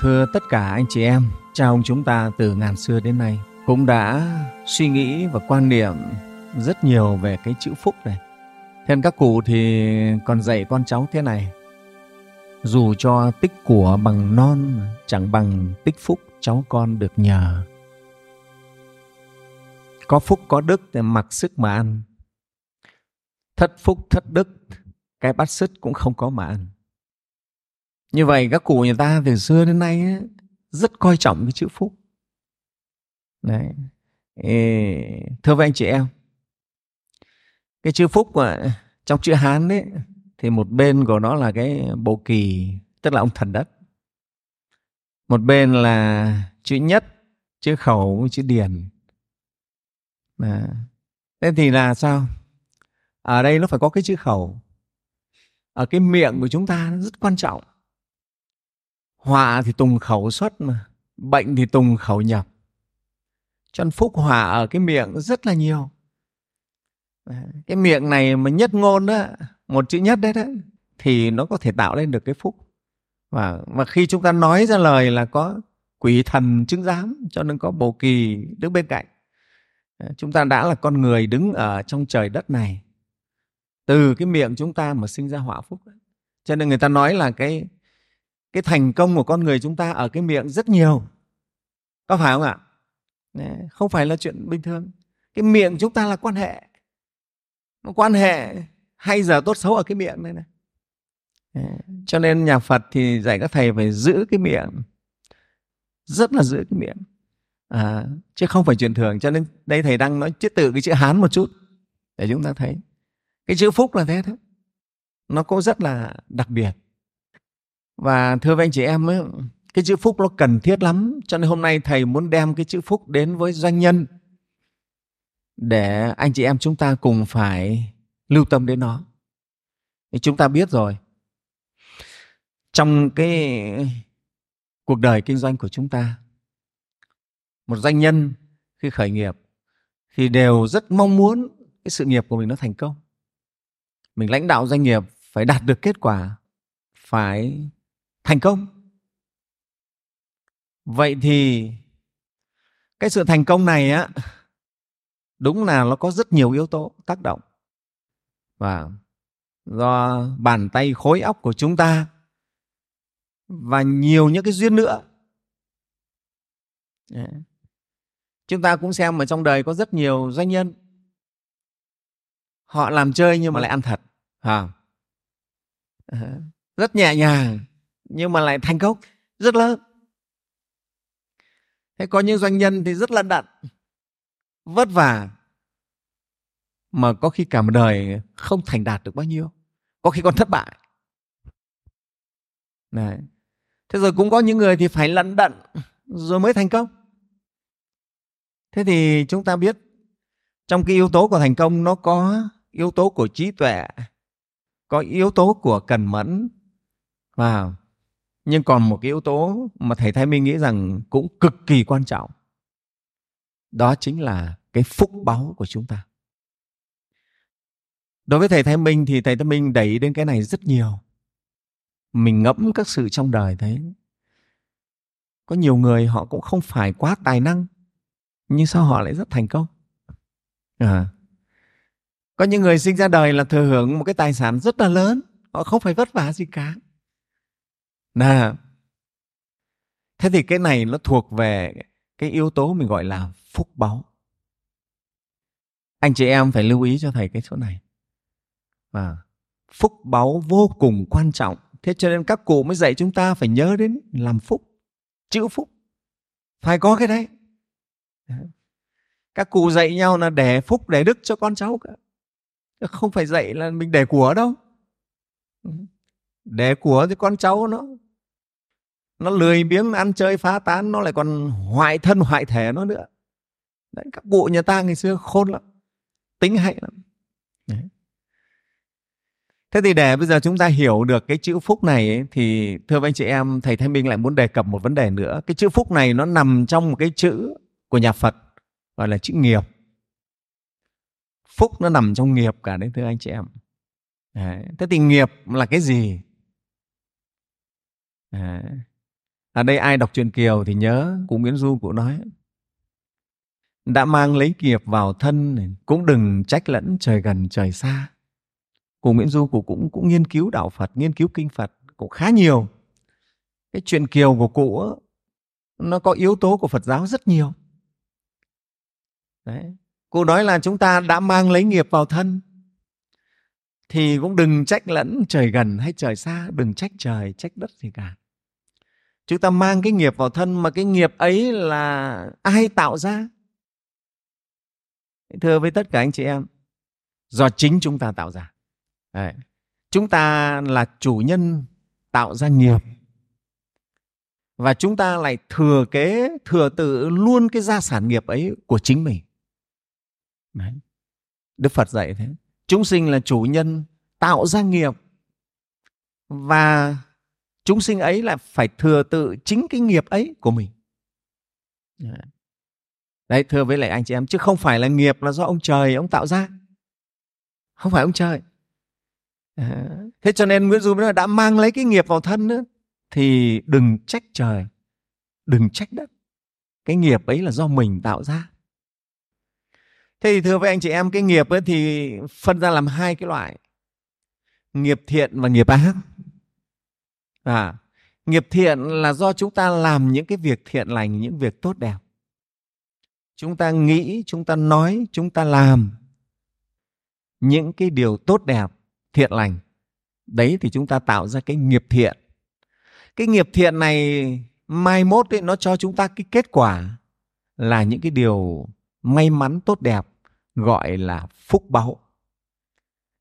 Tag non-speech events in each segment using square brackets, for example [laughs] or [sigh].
Thưa tất cả anh chị em, cha ông chúng ta từ ngàn xưa đến nay cũng đã suy nghĩ và quan niệm rất nhiều về cái chữ phúc này. Thế các cụ thì còn dạy con cháu thế này. Dù cho tích của bằng non chẳng bằng tích phúc cháu con được nhờ. Có phúc có đức thì mặc sức mà ăn. Thất phúc thất đức, cái bát sức cũng không có mà ăn. Như vậy các cụ nhà ta từ xưa đến nay ấy, rất coi trọng cái chữ phúc. Đấy. Ê, thưa với anh chị em, cái chữ phúc mà trong chữ Hán đấy thì một bên của nó là cái bồ kỳ tức là ông thần đất một bên là chữ nhất chữ khẩu chữ điền à. thế thì là sao ở đây nó phải có cái chữ khẩu ở cái miệng của chúng ta nó rất quan trọng họa thì tùng khẩu xuất mà, bệnh thì tùng khẩu nhập. Cho nên phúc họa ở cái miệng rất là nhiều. Cái miệng này mà nhất ngôn đó một chữ nhất đấy đó, thì nó có thể tạo lên được cái phúc. Và và khi chúng ta nói ra lời là có quỷ thần chứng giám, cho nên có bồ kỳ đứng bên cạnh. Chúng ta đã là con người đứng ở trong trời đất này. Từ cái miệng chúng ta mà sinh ra họa phúc cho nên người ta nói là cái cái thành công của con người chúng ta ở cái miệng rất nhiều. Có phải không ạ? Không phải là chuyện bình thường. Cái miệng chúng ta là quan hệ. Nó quan hệ hay giờ tốt xấu ở cái miệng này. Này cho nên nhà phật thì dạy các thầy phải giữ cái miệng. Rất là giữ cái miệng. À, chứ không phải chuyện thường. Cho nên đây thầy đang nói chữ tự cái chữ hán một chút để chúng ta thấy. Cái chữ phúc là thế thôi. Nó cũng rất là đặc biệt và thưa với anh chị em ấy, cái chữ phúc nó cần thiết lắm. Cho nên hôm nay thầy muốn đem cái chữ phúc đến với doanh nhân để anh chị em chúng ta cùng phải lưu tâm đến nó. Thì chúng ta biết rồi trong cái cuộc đời kinh doanh của chúng ta một doanh nhân khi khởi nghiệp thì đều rất mong muốn cái sự nghiệp của mình nó thành công. Mình lãnh đạo doanh nghiệp phải đạt được kết quả phải thành công. Vậy thì cái sự thành công này á đúng là nó có rất nhiều yếu tố tác động. Và do bàn tay khối óc của chúng ta và nhiều những cái duyên nữa. Chúng ta cũng xem ở trong đời có rất nhiều doanh nhân. Họ làm chơi nhưng mà lại ăn thật à, rất nhẹ nhàng nhưng mà lại thành công, rất lớn. Thế có những doanh nhân thì rất là đận vất vả, mà có khi cả một đời không thành đạt được bao nhiêu, có khi còn thất bại. Đấy. thế rồi cũng có những người thì phải lận đận rồi mới thành công. Thế thì chúng ta biết, trong cái yếu tố của thành công, nó có yếu tố của trí tuệ, có yếu tố của cần mẫn. Và nhưng còn một cái yếu tố mà thầy thái minh nghĩ rằng cũng cực kỳ quan trọng. Đó chính là cái phúc báu của chúng ta. Đối với thầy thái minh thì thầy thái minh đẩy đến cái này rất nhiều. Mình ngẫm các sự trong đời thấy. Có nhiều người họ cũng không phải quá tài năng, nhưng sao họ lại rất thành công? À. có những người sinh ra đời là thừa hưởng một cái tài sản rất là lớn, họ không phải vất vả gì cả đà thế thì cái này nó thuộc về cái yếu tố mình gọi là phúc báu anh chị em phải lưu ý cho thầy cái chỗ này. Và phúc báu vô cùng quan trọng. Thế cho nên các cụ mới dạy chúng ta phải nhớ đến làm phúc, chữ phúc. Phải có cái đấy. Các cụ dạy nhau là để phúc để đức cho con cháu cả. Không phải dạy là mình để của đâu. Ừ để của thì con cháu nó nó lười biếng ăn chơi phá tán nó lại còn hoại thân hoại thể nó nữa. Đấy các cụ nhà ta ngày xưa khôn lắm tính hay lắm. Đấy. thế thì để bây giờ chúng ta hiểu được cái chữ phúc này ấy, thì thưa anh chị em thầy thanh minh lại muốn đề cập một vấn đề nữa. Cái chữ phúc này nó nằm trong một cái chữ của nhà phật gọi là chữ nghiệp. Phúc nó nằm trong nghiệp cả đấy thưa anh chị em. Đấy. thế thì nghiệp là cái gì? À, ở đây ai đọc truyện kiều thì nhớ cụ nguyễn du cụ nói. Đã mang lấy nghiệp vào thân cũng đừng trách lẫn trời gần trời xa. Cụ nguyễn du cụ cũng cũng nghiên cứu đạo phật nghiên cứu kinh phật cũng khá nhiều. Cái chuyện kiều của cụ nó có yếu tố của phật giáo rất nhiều. Đấy. cụ nói là chúng ta đã mang lấy nghiệp vào thân thì cũng đừng trách lẫn trời gần hay trời xa, đừng trách trời, trách đất gì cả. Chúng ta mang cái nghiệp vào thân mà cái nghiệp ấy là ai tạo ra? Thưa với tất cả anh chị em, do chính chúng ta tạo ra. Đấy. Chúng ta là chủ nhân tạo ra nghiệp và chúng ta lại thừa kế thừa tự luôn cái gia sản nghiệp ấy của chính mình Đấy. Đức Phật dạy thế. Chúng sinh là chủ nhân tạo ra nghiệp và chúng sinh ấy là phải thừa tự chính cái nghiệp ấy của mình. Đấy, thưa với lại anh chị em, chứ không phải là nghiệp là do ông trời ông tạo ra. Không phải ông trời. Thế cho nên Nguyễn Du nói đã mang lấy cái nghiệp vào thân nữa, thì đừng trách trời, đừng trách đất. Cái nghiệp ấy là do mình tạo ra. Thế thì thưa với anh chị em, cái nghiệp ấy thì phân ra làm hai cái loại. Nghiệp thiện và nghiệp ác. À, nghiệp thiện là do chúng ta làm những cái việc thiện lành, những việc tốt đẹp. Chúng ta nghĩ, chúng ta nói, chúng ta làm những cái điều tốt đẹp, thiện lành. Đấy thì chúng ta tạo ra cái nghiệp thiện. Cái nghiệp thiện này mai mốt ấy, nó cho chúng ta cái kết quả là những cái điều may mắn tốt đẹp gọi là phúc báu.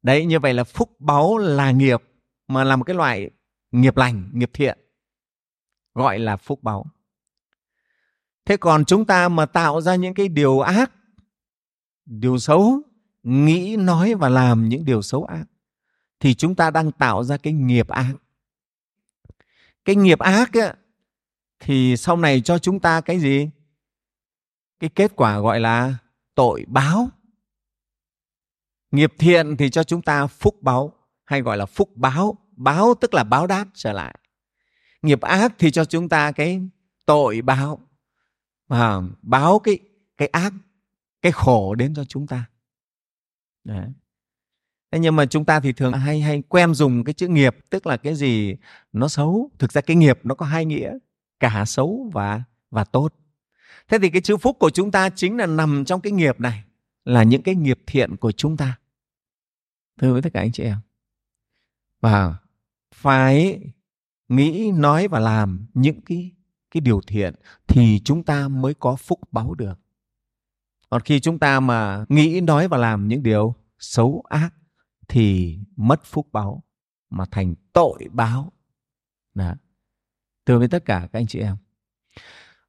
Đấy như vậy là phúc báu là nghiệp mà là một cái loại nghiệp lành nghiệp thiện gọi là phúc báu. Thế còn chúng ta mà tạo ra những cái điều ác điều xấu nghĩ nói và làm những điều xấu ác thì chúng ta đang tạo ra cái nghiệp ác. Cái nghiệp ác ấy, thì sau này cho chúng ta cái gì? Cái kết quả gọi là tội báo. Nghiệp thiện thì cho chúng ta phúc báo hay gọi là phúc báo. Báo tức là báo đáp trở lại. Nghiệp ác thì cho chúng ta cái tội báo. À, báo cái cái ác cái khổ đến cho chúng ta. Đấy. Thế nhưng mà chúng ta thì thường hay hay quen dùng cái chữ nghiệp tức là cái gì nó xấu. Thực ra cái nghiệp nó có hai nghĩa cả xấu và và tốt thế thì cái chữ phúc của chúng ta chính là nằm trong cái nghiệp này, là những cái nghiệp thiện của chúng ta. Thưa với tất cả anh chị em, và phải nghĩ, nói và làm những cái cái điều thiện thì chúng ta mới có phúc báo được. Còn khi chúng ta mà nghĩ, nói và làm những điều xấu ác thì mất phúc báo mà thành tội báo. Đó. thưa với tất cả các anh chị em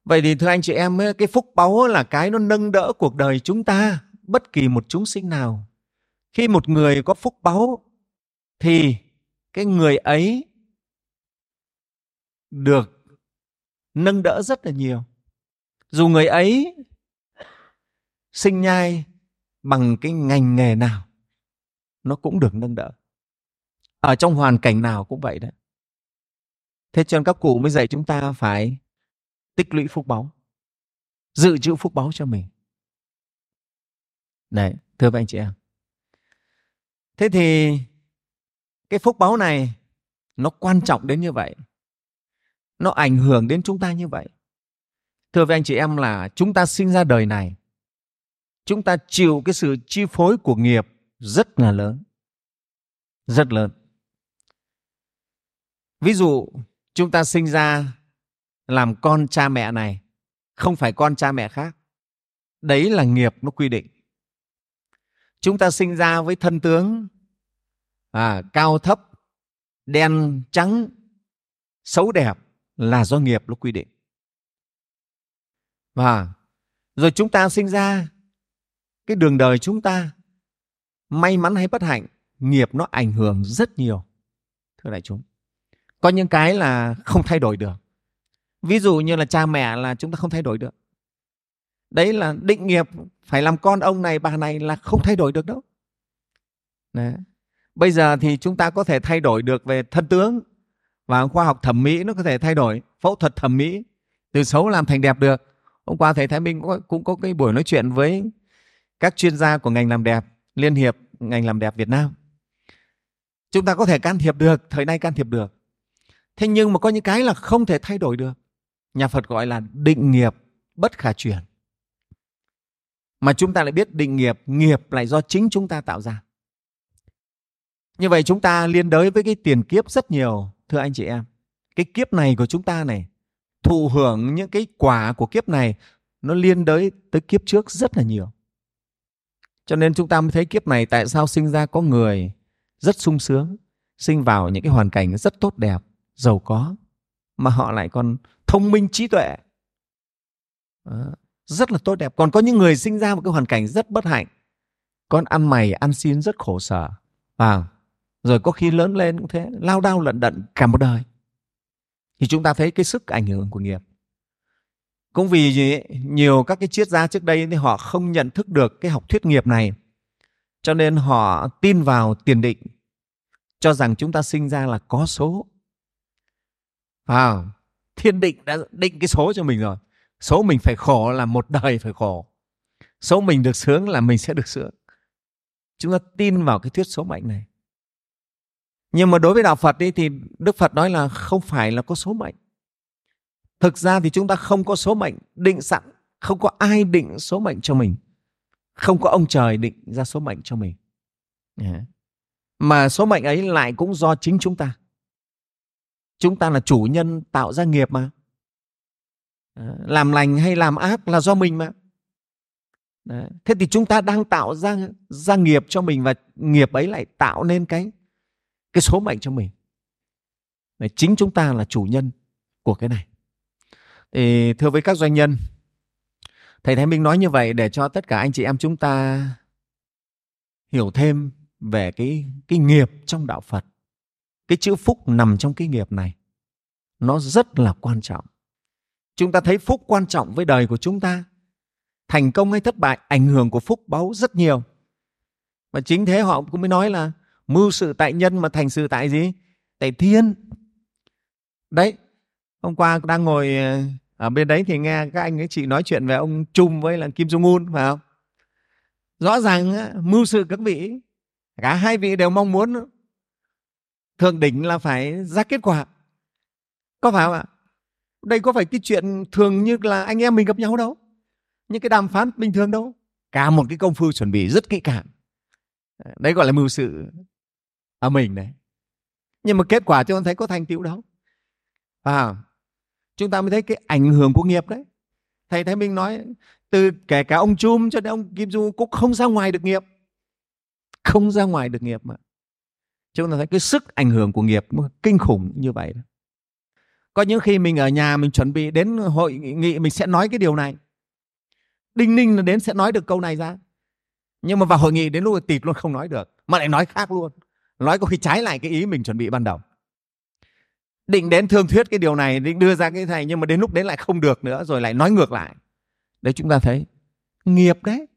vậy thì thưa anh chị em cái phúc báu là cái nó nâng đỡ cuộc đời chúng ta, bất kỳ một chúng sinh nào. Khi một người có phúc báu, thì cái người ấy được nâng đỡ rất là nhiều. Dù người ấy sinh nhai bằng cái ngành nghề nào, nó cũng được nâng đỡ. Ở trong hoàn cảnh nào cũng vậy đấy. Thế cho nên các cụ mới dạy chúng ta phải tích lũy phúc báu, dự trữ phúc báu cho mình. Đấy thưa các anh chị em. Thế thì cái phúc báu này nó quan trọng đến như vậy, nó ảnh hưởng đến chúng ta như vậy. Thưa với anh chị em là chúng ta sinh ra đời này, chúng ta chịu cái sự chi phối của nghiệp rất là lớn, rất lớn. Ví dụ chúng ta sinh ra làm con cha mẹ này không phải con cha mẹ khác. Đấy là nghiệp nó quy định. Chúng ta sinh ra với thân tướng à, cao thấp đen trắng xấu đẹp là do nghiệp nó quy định. Và rồi chúng ta sinh ra cái đường đời chúng ta may mắn hay bất hạnh nghiệp nó ảnh hưởng rất nhiều thưa đại chúng. Có những cái là không thay đổi được ví dụ như là cha mẹ là chúng ta không thay đổi được. Đấy là định nghiệp phải làm con ông này bà này là không thay đổi được đâu. Đấy. bây giờ thì chúng ta có thể thay đổi được về thân tướng và khoa học thẩm mỹ nó có thể thay đổi phẫu thuật thẩm mỹ từ xấu làm thành đẹp được. Hôm qua thầy thái minh cũng có, cũng có cái buổi nói chuyện với các chuyên gia của ngành làm đẹp liên hiệp ngành làm đẹp việt nam. Chúng ta có thể can thiệp được thời nay can thiệp được. Thế nhưng mà có những cái là không thể thay đổi được nhà phật gọi là định nghiệp bất khả chuyển. Mà chúng ta lại biết định nghiệp nghiệp lại do chính chúng ta tạo ra. Như vậy chúng ta liên đới với cái tiền kiếp rất nhiều, thưa anh chị em. Cái kiếp này của chúng ta này, thụ hưởng những cái quả của kiếp này, nó liên đới tới kiếp trước rất là nhiều. Cho nên chúng ta mới thấy kiếp này tại sao sinh ra có người rất sung sướng, sinh vào những cái hoàn cảnh rất tốt đẹp, giàu có, mà họ lại còn thông minh trí tuệ. Đó, rất là tốt đẹp. Còn có những người sinh ra một cái hoàn cảnh rất bất hạnh. Con ăn mày ăn xin rất khổ sở. À, rồi có khi lớn lên cũng thế lao đao lận đận cả một đời. Thì chúng ta thấy cái sức ảnh hưởng của nghiệp. Cũng vì gì nhiều các cái triết gia trước đây thì họ không nhận thức được cái học thuyết nghiệp này. Cho nên họ tin vào tiền định cho rằng chúng ta sinh ra là có số. À, thiên định đã định cái số cho mình rồi. Số mình phải khổ là một đời phải khổ. Số mình được sướng là mình sẽ được sướng. Chúng ta tin vào cái thuyết số mệnh này. Nhưng mà đối với đạo phật ấy, thì đức phật nói là không phải là có số mệnh thực ra thì chúng ta không có số mệnh định sẵn không có ai định số mệnh cho mình. Không có ông trời định ra số mệnh cho mình. Mà số mệnh ấy lại cũng do chính chúng ta chúng ta là chủ nhân tạo ra nghiệp mà. Làm lành hay làm ác là do mình mà. Đấy. thế thì chúng ta đang tạo ra ra nghiệp cho mình và nghiệp ấy lại tạo nên cái cái số mệnh cho mình. Đấy, chính chúng ta là chủ nhân của cái này. Thì thưa với các doanh nhân thầy thái minh nói như vậy để cho tất cả anh chị em chúng ta hiểu thêm về cái cái nghiệp trong đạo phật cái chữ phúc nằm trong cái nghiệp này. Nó rất là quan trọng. Chúng ta thấy phúc quan trọng với đời của chúng ta. Thành công hay thất bại, ảnh hưởng của phúc báu rất nhiều. Và chính thế họ cũng mới nói là mưu sự tại nhân mà thành sự tại gì? Tại thiên. Đấy, hôm qua đang ngồi ờ, ở bên đấy thì nghe các anh ấy, chị nói chuyện về ông Trung với là Kim Jong Un, phải không? Rõ ràng mưu sự các vị, cả hai vị đều mong muốn thượng đỉnh là phải ra kết quả. Có phải không ạ? Đây có phải cái chuyện thường như là anh em mình gặp nhau đâu? Những cái đàm phán bình thường đâu? Cả một cái công phu chuẩn bị rất kỹ càng. Ờ, đấy gọi là mưu sự ở mình đấy. Nhưng mà kết quả chúng ta thấy có thành tựu đâu. À, chúng ta mới thấy cái ảnh hưởng của nghiệp đấy. Thầy thái minh nói từ kể cả ông chum cho đến ông kim du cũng không ra ngoài được nghiệp. Không ra ngoài được nghiệp mà chúng ta thấy cái sức ảnh hưởng của nghiệp kinh khủng như vậy đó. có những khi mình ở nhà mình chuẩn bị đến hội nghị mình sẽ nói cái điều này. Đinh ninh là đến sẽ nói được câu này ra. Nhưng mà vào hội nghị đến lúc tịt luôn, không nói được, mà lại nói khác luôn. Nói có khi trái lại cái ý mình chuẩn bị ban đầu. Định đến thương thuyết cái điều này, định đưa ra cái này, nhưng mà đến lúc đến lại không được nữa, rồi lại nói ngược lại. Đấy, chúng ta thấy nghiệp đấy.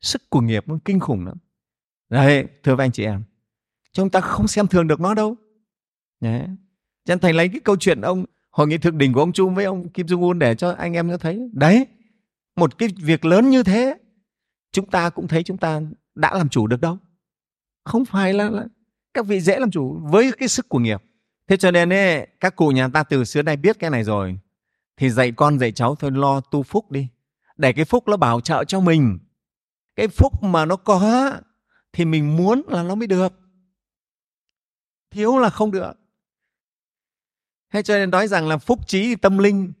Sức của nghiệp nó kinh khủng lắm. Đấy, thưa anh chị em chúng ta không xem thường được nó đâu. Đấy. cho thầy lấy cái câu chuyện ông hội nghị thượng đỉnh của ông Trung với ông Kim Jong Un để cho anh em nó thấy. Đấy một cái việc lớn như thế chúng ta cũng thấy chúng ta đã làm chủ được đâu. Không phải là, là các vị dễ làm chủ với cái sức của nghiệp. Thế cho nên ấy, các cụ nhà ta từ xưa nay biết cái này rồi. Thì dạy con dạy cháu thôi lo tu phúc đi. Để cái phúc nó bảo trợ cho mình. Cái phúc mà nó có thì mình muốn là nó mới được thiếu là không được. Thế cho nên nói rằng là phúc trí tâm linh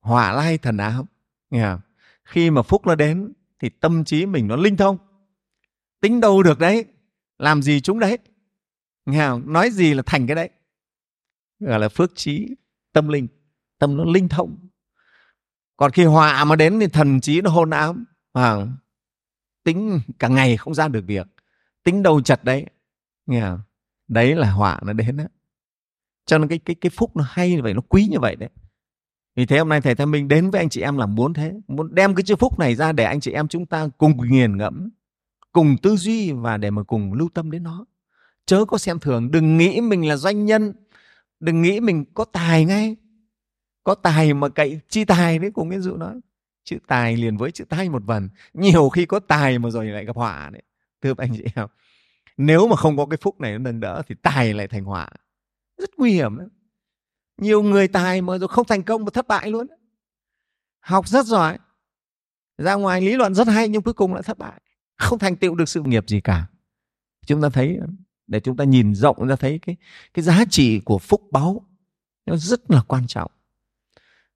hỏa lai thần áo nghe không? khi mà phúc nó đến thì tâm trí mình nó linh thông. Tính đâu được đấy? Làm gì chúng đấy? Nghe không? nói gì là thành cái đấy? Gọi là phước trí tâm linh. Tâm nó linh thông. Còn khi họa mà đến thì thần trí nó hôn ám. À, tính cả ngày không ra được việc. Tính đầu chặt đấy? Nghe không? Đấy là họa nó đến đó cho nên cái cái cái phúc nó hay như vậy, nó quý như vậy đấy. Vì thế hôm nay thầy Thái Minh đến với anh chị em là muốn thế, muốn đem cái chữ phúc này ra để anh chị em chúng ta cùng nghiền ngẫm, cùng tư duy và để mà cùng lưu tâm đến nó. Chớ có xem thường, đừng nghĩ mình là doanh nhân, đừng nghĩ mình có tài ngay. Có tài mà cậy chi tài đấy, cùng cái dụ nói. Chữ tài liền với chữ tay một vần nhiều khi có tài mà rồi lại gặp họa đấy. Thưa anh chị em nếu mà không có cái phúc này nó nâng đỡ thì tài lại thành họa. Rất nguy hiểm đấy. nhiều người tài mà rồi không thành công mà thất bại luôn. Học rất giỏi ra ngoài lý luận rất hay nhưng cuối cùng lại thất bại. Không thành tựu được sự nghiệp gì cả. Chúng ta thấy để chúng ta nhìn rộng ra thấy cái cái giá trị của phúc báu nó rất là quan trọng.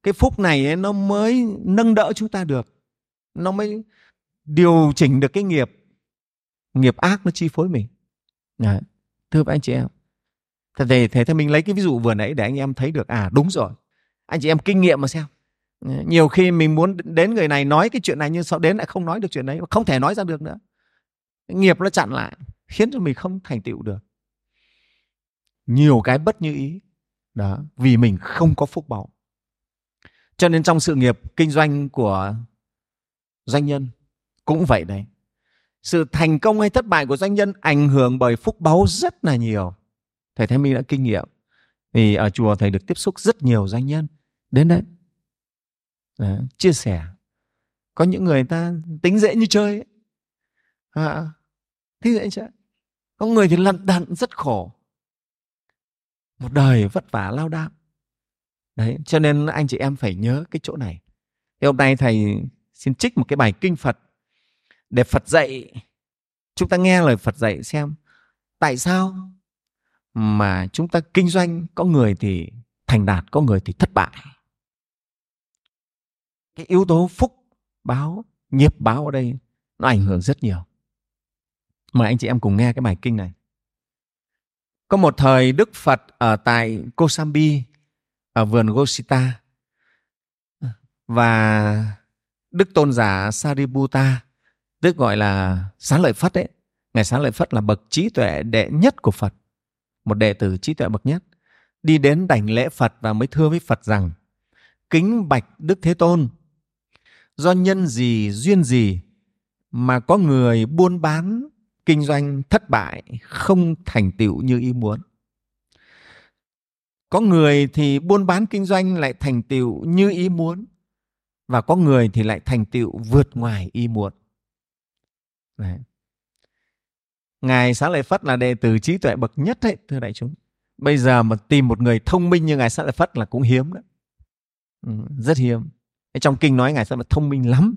Cái phúc này ấy, nó mới nâng đỡ chúng ta được. Nó mới điều chỉnh được cái nghiệp nghiệp ác nó chi phối mình. Đấy. thưa các anh chị em thế thì thế thì mình lấy cái ví dụ vừa nãy để anh em thấy được à đúng rồi. Anh chị em kinh nghiệm mà xem. Nhiều khi mình muốn đến người này nói cái chuyện này nhưng sau đến lại không nói được chuyện đấy, không thể nói ra được nữa. Nghiệp nó chặn lại, khiến cho mình không thành tựu được. Nhiều cái bất như ý. Đó, vì mình không có phúc báu cho nên trong sự nghiệp kinh doanh của doanh nhân cũng vậy đấy sự thành công hay thất bại của doanh nhân ảnh hưởng bởi phúc báu rất là nhiều. Thầy thái minh đã kinh nghiệm thì ở chùa thầy được tiếp xúc rất nhiều doanh nhân. Đến đấy Đấy, à, chia sẻ. Có những người ta tính dễ như chơi ấy. À, thế dễ chứ có người thì lận đận rất khổ. Một đời vất vả lao đao. Đấy cho nên anh chị em phải nhớ cái chỗ này. Thì hôm nay thầy xin trích một cái bài kinh phật để phật dạy. Chúng ta nghe lời phật dạy xem, tại sao mà chúng ta kinh doanh có người thì thành đạt, có người thì thất bại? Cái yếu tố phúc báo, nghiệp báo ở đây nó ảnh hưởng rất nhiều. Mời anh chị em cùng nghe cái bài kinh này. Có một thời đức phật ở tại kosambi, ở vườn gosita, và đức tôn giả sariputta tức gọi là xá lợi phất đấy ngài xá lợi phất là bậc trí tuệ đệ nhất của phật, một đệ tử trí tuệ bậc nhất. Đi đến đảnh lễ phật và mới thưa với phật rằng, kính bạch đức thế tôn, do nhân gì, duyên gì mà có người buôn bán, kinh doanh thất bại, không thành tựu như ý muốn? Có người thì buôn bán kinh doanh lại thành tựu như ý muốn và có người thì lại thành tựu vượt ngoài ý muốn. Đấy. ngài xá lợi phất là đệ tử trí tuệ bậc nhất đấy thưa đại chúng. Bây giờ mà tìm một người thông minh như ngài xá lợi phất là cũng hiếm đó. Ừ, rất hiếm. Trong kinh nói ngài sao mà thông minh lắm.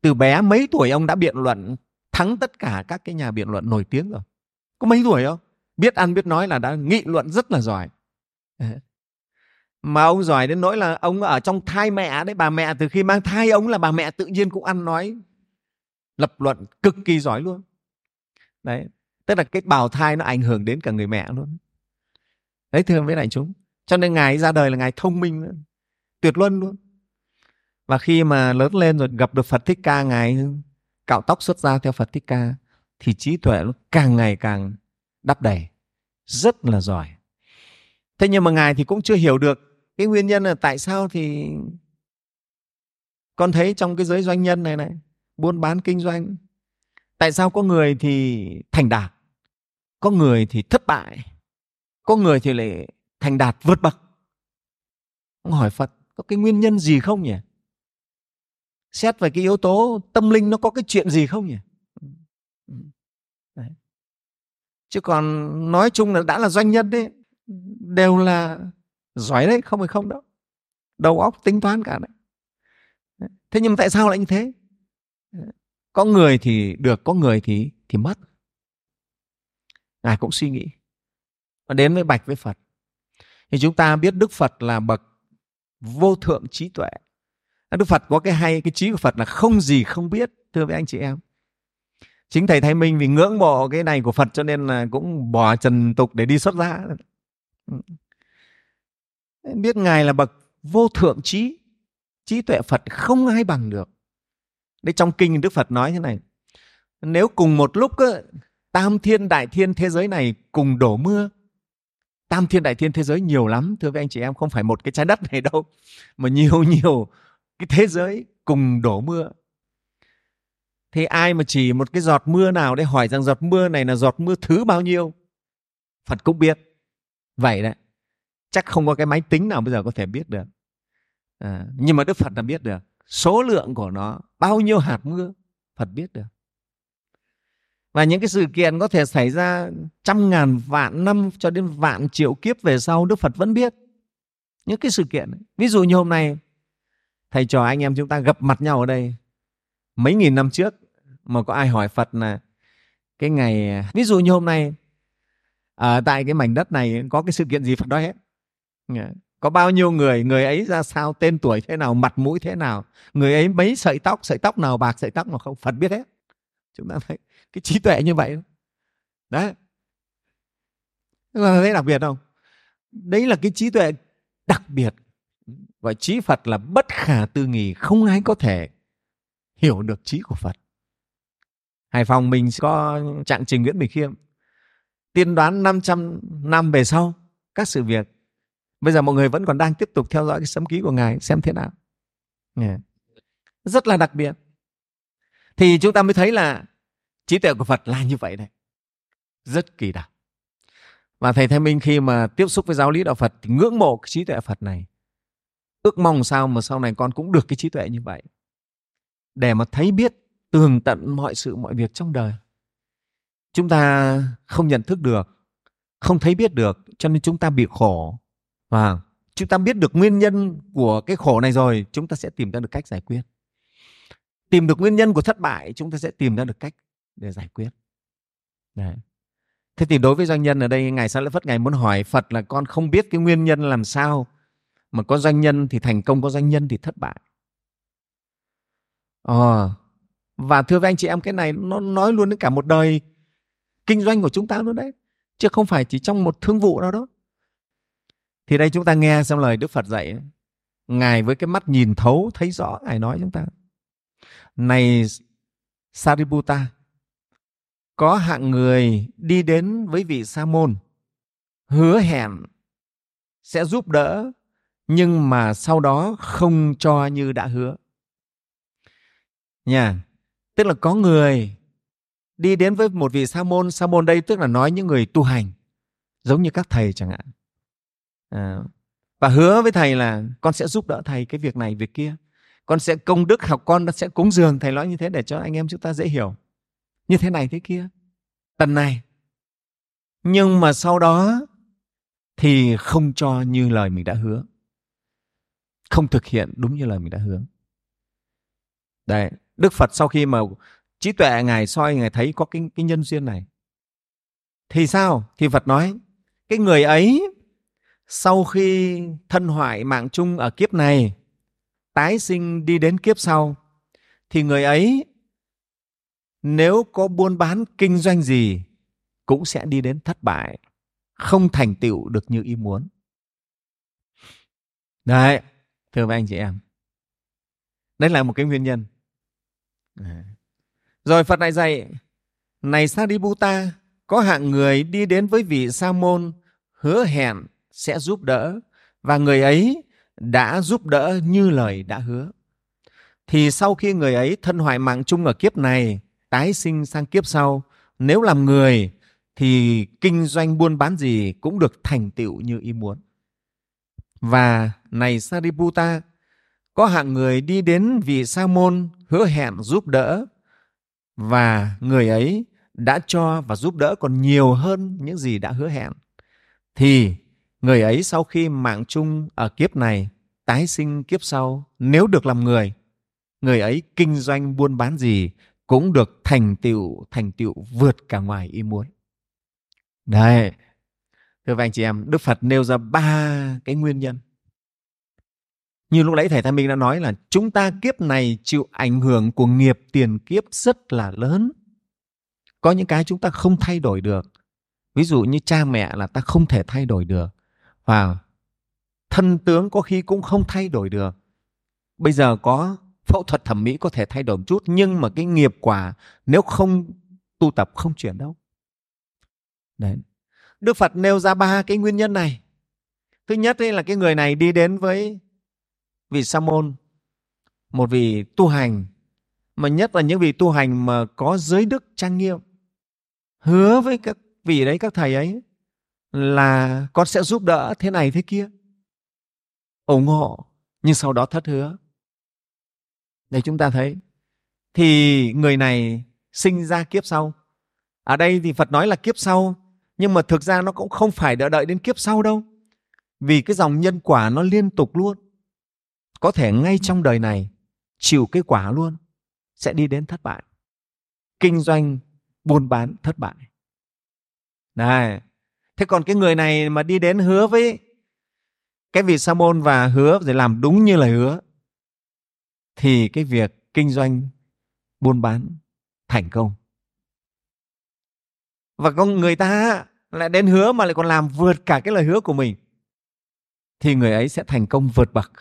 Từ bé mấy tuổi ông đã biện luận thắng tất cả các cái nhà biện luận nổi tiếng rồi. Có mấy tuổi không? Biết ăn biết nói là đã nghị luận rất là giỏi. Mà ông giỏi đến nỗi là ông ở trong thai mẹ đấy bà mẹ từ khi mang thai ông là bà mẹ tự nhiên cũng ăn nói lập luận cực kỳ giỏi luôn. Đấy, tức là cái bào thai nó ảnh hưởng đến cả người mẹ luôn. Đấy, thưa với đại chúng, cho nên ngài ra đời là ngài thông minh luôn. tuyệt luân luôn. Và khi mà lớn lên rồi gặp được Phật Thích Ca, ngài cạo tóc xuất ra theo Phật Thích Ca, thì trí tuệ nó càng ngày càng đắp đầy, rất là giỏi. Thế nhưng mà ngài thì cũng chưa hiểu được cái nguyên nhân là tại sao thì con thấy trong cái giới doanh nhân này này buôn bán kinh doanh. Tại sao có người thì thành đạt, có người thì thất bại, có người thì lại thành đạt vượt bậc? Ông hỏi phật, có cái nguyên nhân gì không nhỉ? Xét về cái yếu tố tâm linh nó có cái chuyện gì không nhỉ? Đấy. chứ còn nói chung là đã là doanh nhân đấy đều là giỏi đấy, không phải không đâu. Đầu óc tính toán cả đấy. Thế nhưng mà tại sao lại như thế? Có người thì được, có người thì thì mất. Ngài cũng suy nghĩ. Và đến với bạch với phật. Thì chúng ta biết đức phật là bậc vô thượng trí tuệ. Đức Phật có cái hay, cái trí của Phật là không gì không biết, thưa với anh chị em. Chính thầy Thái Minh vì ngưỡng mộ cái này của Phật cho nên là cũng bỏ trần tục để đi xuất gia. Biết ngài là bậc vô thượng trí trí tuệ Phật không ai bằng được đấy trong kinh Đức Phật nói thế này nếu cùng một lúc tam thiên đại thiên thế giới này cùng đổ mưa. Tam thiên đại thiên thế giới nhiều lắm thưa các anh chị em không phải một cái trái đất này đâu mà nhiều [laughs] nhiều cái thế giới cùng đổ mưa. Thì ai mà chỉ một cái giọt mưa nào để hỏi rằng giọt mưa này là giọt mưa thứ bao nhiêu? Phật cũng biết. Vậy đấy chắc không có cái máy tính nào bây giờ có thể biết được. À, nhưng mà đức phật là biết được số lượng của nó bao nhiêu hạt mưa, phật biết được. Và những cái sự kiện có thể xảy ra trăm ngàn vạn năm cho đến vạn triệu kiếp về sau, đức phật vẫn biết những cái sự kiện ví dụ như hôm nay, thầy trò anh em chúng ta gặp mặt nhau ở đây. Mấy nghìn năm trước, mà có ai hỏi phật là cái ngày, ví dụ như hôm nay ở tại cái mảnh đất này có cái sự kiện gì phật nói hết. Dạ có bao nhiêu người người ấy ra sao, tên tuổi thế nào, mặt mũi thế nào? Người ấy mấy sợi tóc sợi tóc nào, bạc, sợi tóc nào không? Phật biết hết. Chúng ta thấy cái trí tuệ như vậy. Đấy. Thấy đặc biệt không? Đấy là cái trí tuệ đặc biệt. Và trí phật là bất khả tư nghì không ai có thể hiểu được trí của phật. Hải phòng mình có trạng trình nguyễn bình khiêm. Tiên đoán 500 năm về sau, các sự việc bây giờ mọi người vẫn còn đang tiếp tục theo dõi cái sấm ký của ngài xem thế nào rất là đặc biệt thì chúng ta mới thấy là trí tuệ của phật là như vậy đấy rất kỳ đặc và thầy Thái Minh khi mà tiếp xúc với giáo lý đạo Phật thì ngưỡng mộ cái trí tuệ Phật này. Ước mong sao mà sau này con cũng được cái trí tuệ như vậy. Để mà thấy biết tường tận mọi sự mọi việc trong đời. Chúng ta không nhận thức được, không thấy biết được cho nên chúng ta bị khổ. Và chúng ta biết được nguyên nhân của cái khổ này rồi, chúng ta sẽ tìm ra được cách giải quyết. Tìm được nguyên nhân của thất bại, chúng ta sẽ tìm ra được cách để giải quyết. Đấy. Thế thì đối với doanh nhân ở đây, Ngài Sa Lợi Phất Ngài muốn hỏi Phật là con không biết cái nguyên nhân làm sao mà có doanh nhân thì thành công, có doanh nhân thì thất bại. Ờ, và thưa với anh chị em cái này nó nói luôn đến cả một đời kinh doanh của chúng ta luôn đấy. Chứ không phải chỉ trong một thương vụ nào đó. Thì đây chúng ta nghe xem lời Đức Phật dạy. Ngài với cái mắt nhìn thấu thấy rõ Ngài nói chúng ta. Này Sariputta, có hạng người đi đến với vị sa môn hứa hẹn sẽ giúp đỡ nhưng mà sau đó không cho như đã hứa nha tức là có người đi đến với một vị sa môn sa môn đây tức là nói những người tu hành giống như các thầy chẳng hạn à, và hứa với thầy là con sẽ giúp đỡ thầy cái việc này việc kia. Con sẽ công đức học con sẽ cúng dường thầy nói như thế để cho anh em chúng ta dễ hiểu. Như thế này thế kia. Tần này. Nhưng mà sau đó thì không cho như lời mình đã hứa. Không thực hiện đúng như lời mình đã hứa đấy đức phật sau khi mà trí tuệ ngài soi ngài thấy có cái, cái nhân duyên này thì sao? Thì phật nói cái người ấy sau khi thân hoại mạng chung ở kiếp này, tái sinh đi đến kiếp sau, thì người ấy, nếu có buôn bán kinh doanh gì, cũng sẽ đi đến thất bại, không thành tựu được như ý muốn. Đấy, thưa với anh chị em. Đấy là một cái nguyên nhân. Rồi phật lại dạy, này sariputta có hạng người đi đến với vị sa môn hứa hẹn sẽ giúp đỡ và người ấy đã giúp đỡ như lời đã hứa. Thì sau khi người ấy thân hoại mạng chung ở kiếp này, tái sinh sang kiếp sau, nếu làm người thì kinh doanh buôn bán gì cũng được thành tựu như ý muốn. Và này Sariputta có hạng người đi đến vị sa môn hứa hẹn giúp đỡ và người ấy đã cho và giúp đỡ còn nhiều hơn những gì đã hứa hẹn. Thì người ấy sau khi mạng chung ở kiếp này, tái sinh kiếp sau, nếu được làm người người ấy kinh doanh buôn bán gì cũng được thành tựu thành tựu vượt cả ngoài ý muốn đấy thưa các anh chị em, đức phật nêu ra ba cái nguyên nhân như lúc nãy thầy Tham Minh đã nói là chúng ta kiếp này chịu ảnh hưởng của nghiệp tiền kiếp rất là lớn. Có những cái chúng ta không thay đổi được. Ví dụ như cha mẹ là ta không thể thay đổi được. Và thân tướng có khi cũng không thay đổi được. Bây giờ có phẫu thuật thẩm mỹ có thể thay đổi một chút, nhưng mà cái nghiệp quả nếu không tu tập không chuyển đâu. Đấy. Đức phật nêu ra ba cái nguyên nhân này. Thứ nhất là cái người này đi đến với vị sa môn, một vị tu hành, mà nhất là những vị tu hành mà có giới đức trang nghiêm hứa với các vị đấy, các thầy ấy là con sẽ giúp đỡ thế này thế kia. Ủng hộ, nhưng sau đó thất hứa. Để chúng ta thấy, thì người này sinh ra kiếp sau. Ở đây thì phật nói là kiếp sau, nhưng mà thực ra nó cũng không phải đợi đợi đến kiếp sau đâu, vì cái dòng nhân quả nó liên tục luôn. Có thể ngay trong đời này, chịu cái quả luôn, sẽ đi đến thất bại. Kinh doanh, buôn bán thất bại. Này thế còn cái người này mà đi đến hứa với cái vị sa môn và hứa để làm đúng như lời hứa, thì cái việc kinh doanh buôn bán thành công. Và con người ta lại đến hứa mà lại còn làm vượt cả cái lời hứa của mình, thì người ấy sẽ thành công vượt bậc.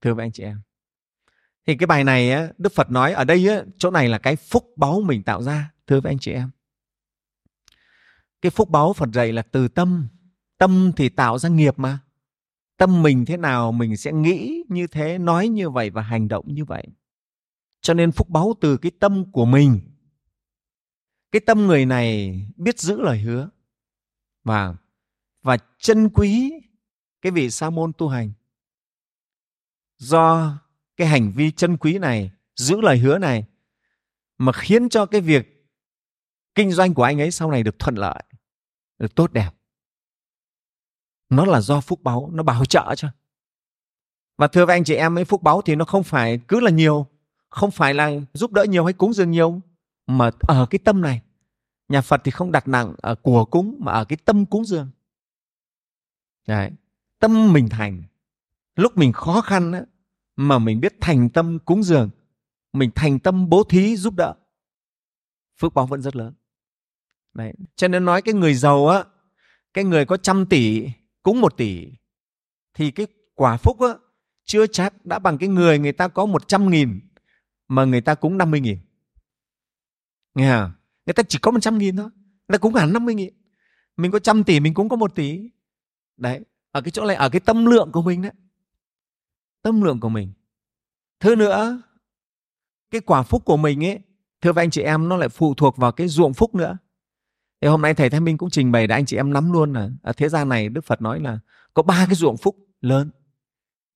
Thưa với anh chị em, thì cái bài này đức phật nói ở đây chỗ này là cái phúc báu mình tạo ra, thưa với anh chị em cái phúc báu phật dạy là từ tâm. Tâm thì tạo ra nghiệp mà. Tâm mình thế nào mình sẽ nghĩ như thế, nói như vậy và hành động như vậy. Cho nên phúc báu từ cái tâm của mình. Cái tâm người này biết giữ lời hứa. Và và chân quý cái vị sa môn tu hành. Do cái hành vi chân quý này, giữ lời hứa này, mà khiến cho cái việc kinh doanh của anh ấy sau này được thuận lợi tốt đẹp. Nó là do phúc báu nó bảo trợ cho. Và thưa với anh chị em ấy phúc báu thì nó không phải cứ là nhiều không phải là giúp đỡ nhiều hay cúng dường nhiều mà ở cái tâm này. Nhà phật thì không đặt nặng ở của cúng mà ở cái tâm cúng dường. Đấy. tâm mình thành. Lúc mình khó khăn á, mà mình biết thành tâm cúng dường mình thành tâm bố thí giúp đỡ phước báo vẫn rất lớn. Đấy. cho nên nói cái người giàu á, cái người có trăm tỷ cúng một tỷ, thì cái quả phúc á, chưa chắc đã bằng cái người người ta có một trăm nghìn, mà người ta cúng năm mươi nghìn. Nghe à? người ta chỉ có một trăm nghìn thôi, người ta cúng hẳn năm mươi nghìn. Mình có trăm tỷ, mình cũng có một tỷ. Đấy, ở cái chỗ này, ở cái tâm lượng của mình đấy. Tâm lượng của mình. Thứ nữa, cái quả phúc của mình ấy, thưa với anh chị em, nó lại phụ thuộc vào cái ruộng phúc nữa. Thế hôm nay thầy Thái Minh cũng trình bày để anh chị em nắm luôn là ở thế gian này Đức Phật nói là có ba cái ruộng phúc lớn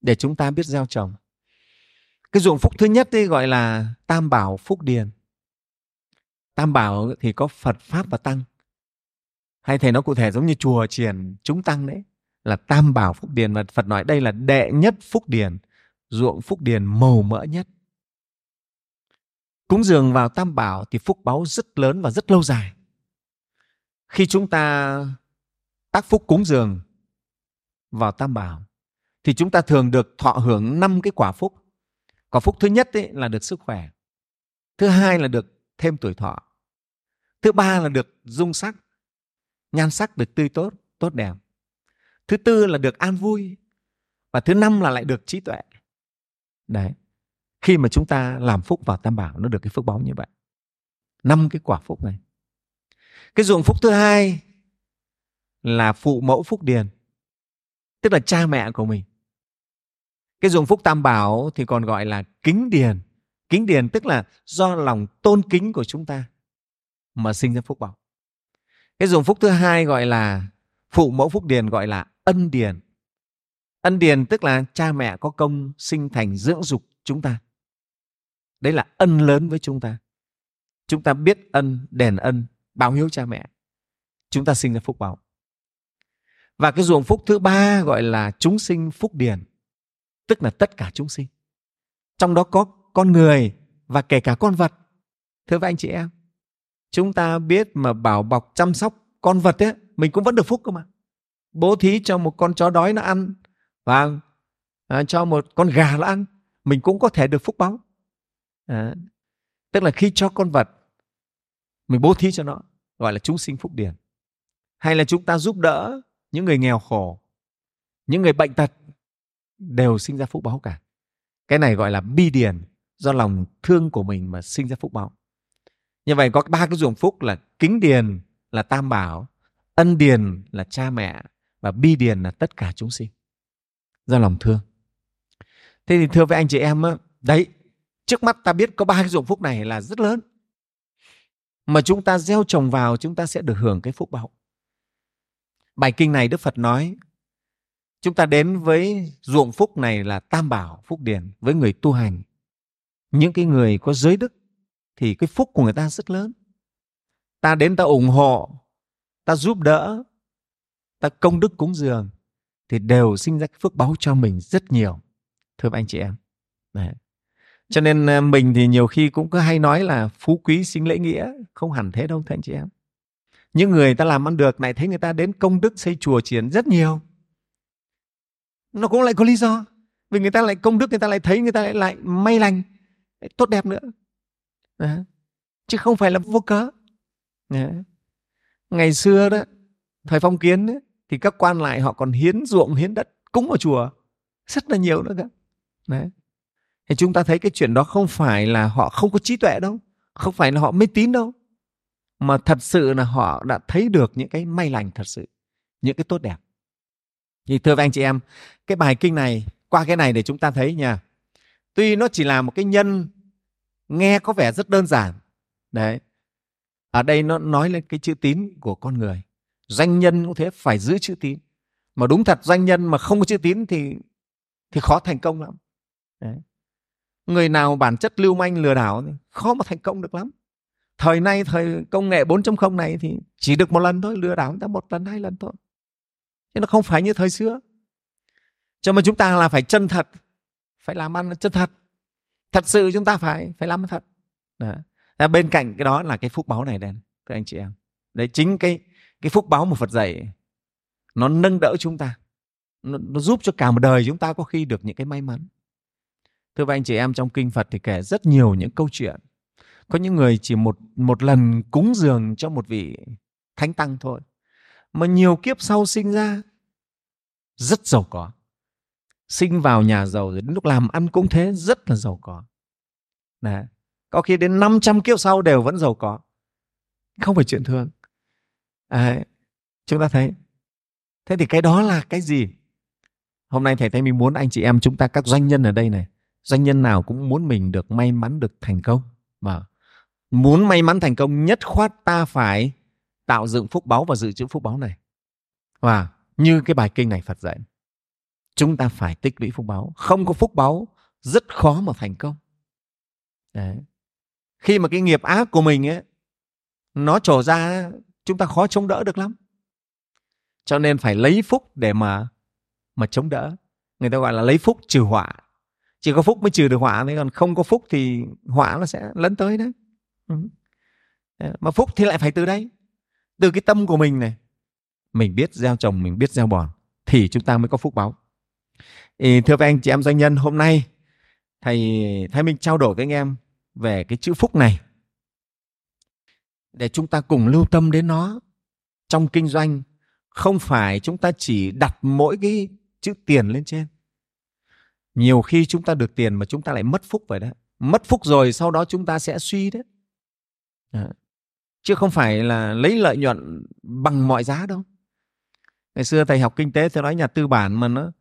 để chúng ta biết gieo trồng. Cái ruộng phúc thứ nhất ấy gọi là Tam Bảo Phúc Điền. Tam Bảo thì có Phật Pháp và Tăng. Hay thầy nói cụ thể giống như chùa triền chúng tăng đấy là Tam Bảo Phúc Điền và Phật nói đây là đệ nhất Phúc Điền, ruộng Phúc Điền màu mỡ nhất. Cúng dường vào Tam Bảo thì phúc báu rất lớn và rất lâu dài khi chúng ta tác phúc cúng dường vào tam bảo, thì chúng ta thường được thọ hưởng năm cái quả phúc. Quả phúc thứ nhất ấy là được sức khỏe, thứ hai là được thêm tuổi thọ, thứ ba là được dung sắc, nhan sắc được tươi tốt tốt đẹp, thứ tư là được an vui, và thứ năm là lại được trí tuệ. Đấy, khi mà chúng ta làm phúc vào tam bảo nó được cái phước báu như vậy. Năm cái quả phúc này cái ruộng phúc thứ hai là phụ mẫu phúc điền, tức là cha mẹ của mình. Cái ruộng phúc tam bảo thì còn gọi là kính điền. Kính điền tức là do lòng tôn kính của chúng ta mà sinh ra phúc bảo. Cái ruộng phúc thứ hai gọi là phụ mẫu phúc điền gọi là ân điền. Ân điền tức là cha mẹ có công sinh thành dưỡng dục chúng ta. Đấy là ân lớn với chúng ta. Chúng ta biết ân, đền ân báo hiếu cha mẹ. Chúng ta sinh ra phúc báo. Và cái ruộng phúc thứ ba gọi là chúng sinh phúc điền tức là tất cả chúng sinh. Trong đó có con người và kể cả con vật. Thưa với anh chị em chúng ta biết mà bảo bọc chăm sóc con vật ấy mình cũng vẫn được phúc cơ mà. Bố thí cho một con chó đói nó ăn và à, cho một con gà nó ăn mình cũng có thể được phúc báo. À, tức là khi cho con vật mình bố thí cho nó, gọi là chúng sinh phúc điển. Hay là chúng ta giúp đỡ những người nghèo khổ, những người bệnh tật đều sinh ra phúc báo cả. Cái này gọi là bi điển do lòng thương của mình mà sinh ra phúc báo. Như vậy có ba cái ruộng phúc là kính điền là tam bảo, ân điền là cha mẹ và bi điền là tất cả chúng sinh do lòng thương. Thế thì thưa với anh chị em đấy, trước mắt ta biết có ba cái dụng phúc này là rất lớn mà chúng ta gieo trồng vào, chúng ta sẽ được hưởng cái phúc báo. Bài kinh này đức phật nói, chúng ta đến với ruộng phúc này là tam bảo, phúc điển, với người tu hành. Những cái người có giới đức thì cái phúc của người ta rất lớn. Ta đến ta ủng hộ, ta giúp đỡ, ta công đức cúng dường thì đều sinh ra cái phước báu cho mình rất nhiều. Thưa anh chị em. Đấy cho nên ờ, mình thì nhiều khi cũng có hay nói là phú quý sinh lễ nghĩa không hẳn thế đâu thưa anh chị em. Những người ta làm ăn được này thấy người ta đến công đức xây chùa triển rất nhiều. Nó cũng lại có lý do. Vì người ta lại công đức người ta lại thấy người ta lại lại may lành lại tốt đẹp nữa. Đó. chứ không phải là vô cớ. Đó. ngày xưa đó thời phong kiến ấy, thì các quan lại họ còn hiến ruộng hiến đất cúng vào chùa. Rất là nhiều nữa cơ. Đấy thì chúng ta thấy cái chuyện đó không phải là họ không có trí tuệ đâu, không phải là họ mê tín đâu, mà thật sự là họ đã thấy được những cái may lành thật sự, những cái tốt đẹp. Thì thưa với anh chị em, cái bài kinh này, qua cái này để chúng ta thấy nha. Tuy nó chỉ là một cái nhân nghe có vẻ rất đơn giản, đấy. Ở đây nó nói lên cái chữ tín của con người. Doanh nhân cũng thế, phải giữ chữ tín. Mà đúng thật doanh nhân mà không có chữ tín thì thì khó thành công lắm. Đấy người nào bản chất lưu manh lừa đảo thì khó mà thành công được lắm. Thời nay thời công nghệ 4.0 này thì chỉ được một lần thôi lừa đảo người ta một lần hai lần thôi. Chứ nó không phải như thời xưa. Cho mà chúng ta là phải chân thật phải làm ăn chân thật. Thật sự chúng ta phải phải làm thật. Đó. bên cạnh cái đó là cái phúc báo này đây, các anh chị em. Đấy chính cái cái phúc báo một Phật dạy nó nâng đỡ chúng ta. Nó, nó giúp cho cả một đời chúng ta có khi được những cái may mắn thưa các anh chị em trong kinh Phật thì kể rất nhiều những câu chuyện. Có những người chỉ một một lần cúng dường cho một vị thánh tăng thôi mà nhiều kiếp sau sinh ra rất giàu có. Sinh vào nhà giàu rồi đến lúc làm ăn cũng thế rất là giàu có. Đấy. có khi đến 500 kiếp sau đều vẫn giàu có. Không phải chuyện thường. À, chúng ta thấy. Thế thì cái đó là cái gì? Hôm nay thầy thấy mình muốn anh chị em chúng ta các doanh nhân ở đây này doanh nhân nào cũng muốn mình được may mắn, được thành công. Mà muốn may mắn thành công, nhất khoát ta phải tạo dựng phúc báu và dự trữ phúc báu này. Và như cái bài kinh này phật dạy, chúng ta phải tích lũy phúc báu không có phúc báu rất khó mà thành công. Đấy. khi mà cái nghiệp ác của mình ấy, nó trổ ra, chúng ta khó chống đỡ được lắm. Cho nên phải lấy phúc để mà mà chống đỡ. Người ta gọi là lấy phúc trừ họa chỉ có phúc mới trừ được họa thôi còn không có phúc thì họa nó sẽ lấn tới ừ. đấy. Mà phúc thì lại phải từ đây. Từ cái tâm của mình này, mình biết gieo trồng, mình biết gieo bòn, thì chúng ta mới có phúc báo. Thì thưa với anh chị em doanh nhân, hôm nay thầy thầy mình trao đổi với anh em về cái chữ phúc này. Để chúng ta cùng lưu tâm đến nó trong kinh doanh, không phải chúng ta chỉ đặt mỗi cái chữ tiền lên trên nhiều khi chúng ta được tiền mà chúng ta lại mất phúc vậy đó. Mất phúc rồi sau đó chúng ta sẽ suy đấy à. chứ không phải là lấy lợi nhuận bằng mọi giá đâu. Ngày xưa thầy học kinh tế, thầy nói nhà tư bản mà nó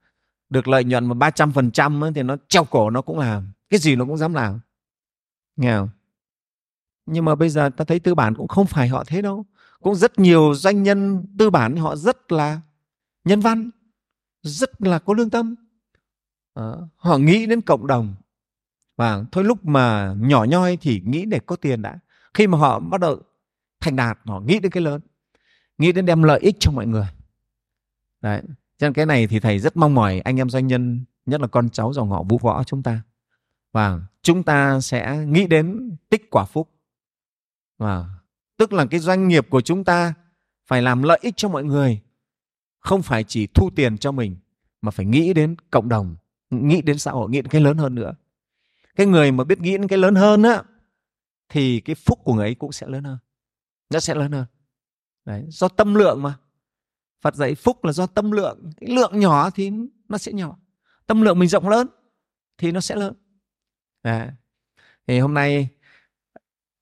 được lợi nhuận mà ba trăm phần trăm thì nó treo cổ nó cũng làm, cái gì nó cũng dám làm. Nghe không? Nhưng mà bây giờ ta thấy tư bản cũng không phải họ thế đâu. Cũng rất nhiều doanh nhân tư bản họ rất là nhân văn, rất là có lương tâm à, họ nghĩ đến cộng đồng. Và thôi lúc mà nhỏ nhoi thì nghĩ để có tiền đã. Khi mà họ bắt đầu thành đạt họ nghĩ đến cái lớn nghĩ đến đem lợi ích cho mọi người. Đấy cho nên cái này thì thầy rất mong mỏi anh em doanh nhân nhất là con cháu dòng họ vũ võ chúng ta. Và chúng ta sẽ nghĩ đến tích quả phúc. Và tức là cái doanh nghiệp của chúng ta phải làm lợi ích cho mọi người không phải chỉ thu tiền cho mình mà phải nghĩ đến cộng đồng nghĩ đến xã hội, nghĩ đến cái lớn hơn nữa. Cái người mà biết nghĩ đến cái lớn hơn á, thì cái phúc của người ấy cũng sẽ lớn hơn. Nó sẽ lớn hơn. Đấy, do tâm lượng mà. Phật dạy phúc là do tâm lượng. Cái lượng nhỏ thì nó sẽ nhỏ. Tâm lượng mình rộng lớn thì nó sẽ lớn. Đấy. thì hôm nay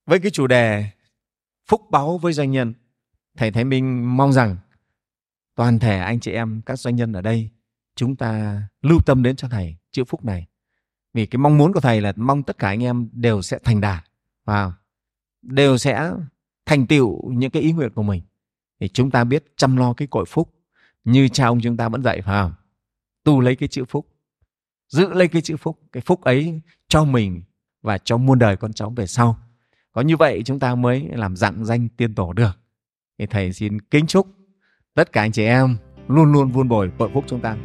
với cái chủ đề phúc báu với doanh nhân, thầy Thái Minh mong rằng toàn thể anh chị em, các doanh nhân ở đây chúng ta lưu tâm đến cho thầy chữ phúc này. Vì cái mong muốn của thầy là mong tất cả anh em đều sẽ thành đạt và đều sẽ thành tựu những cái ý nguyện của mình. Thì chúng ta biết chăm lo cái cội phúc, như cha ông chúng ta vẫn dạy, phải không? Tu lấy cái chữ phúc, giữ lấy cái chữ phúc, cái phúc ấy cho mình và cho muôn đời con cháu về sau. Có như vậy chúng ta mới làm dạng danh tiên tổ được. Thì thầy xin kính chúc tất cả anh chị em luôn luôn vun bồi cội phúc chúng ta.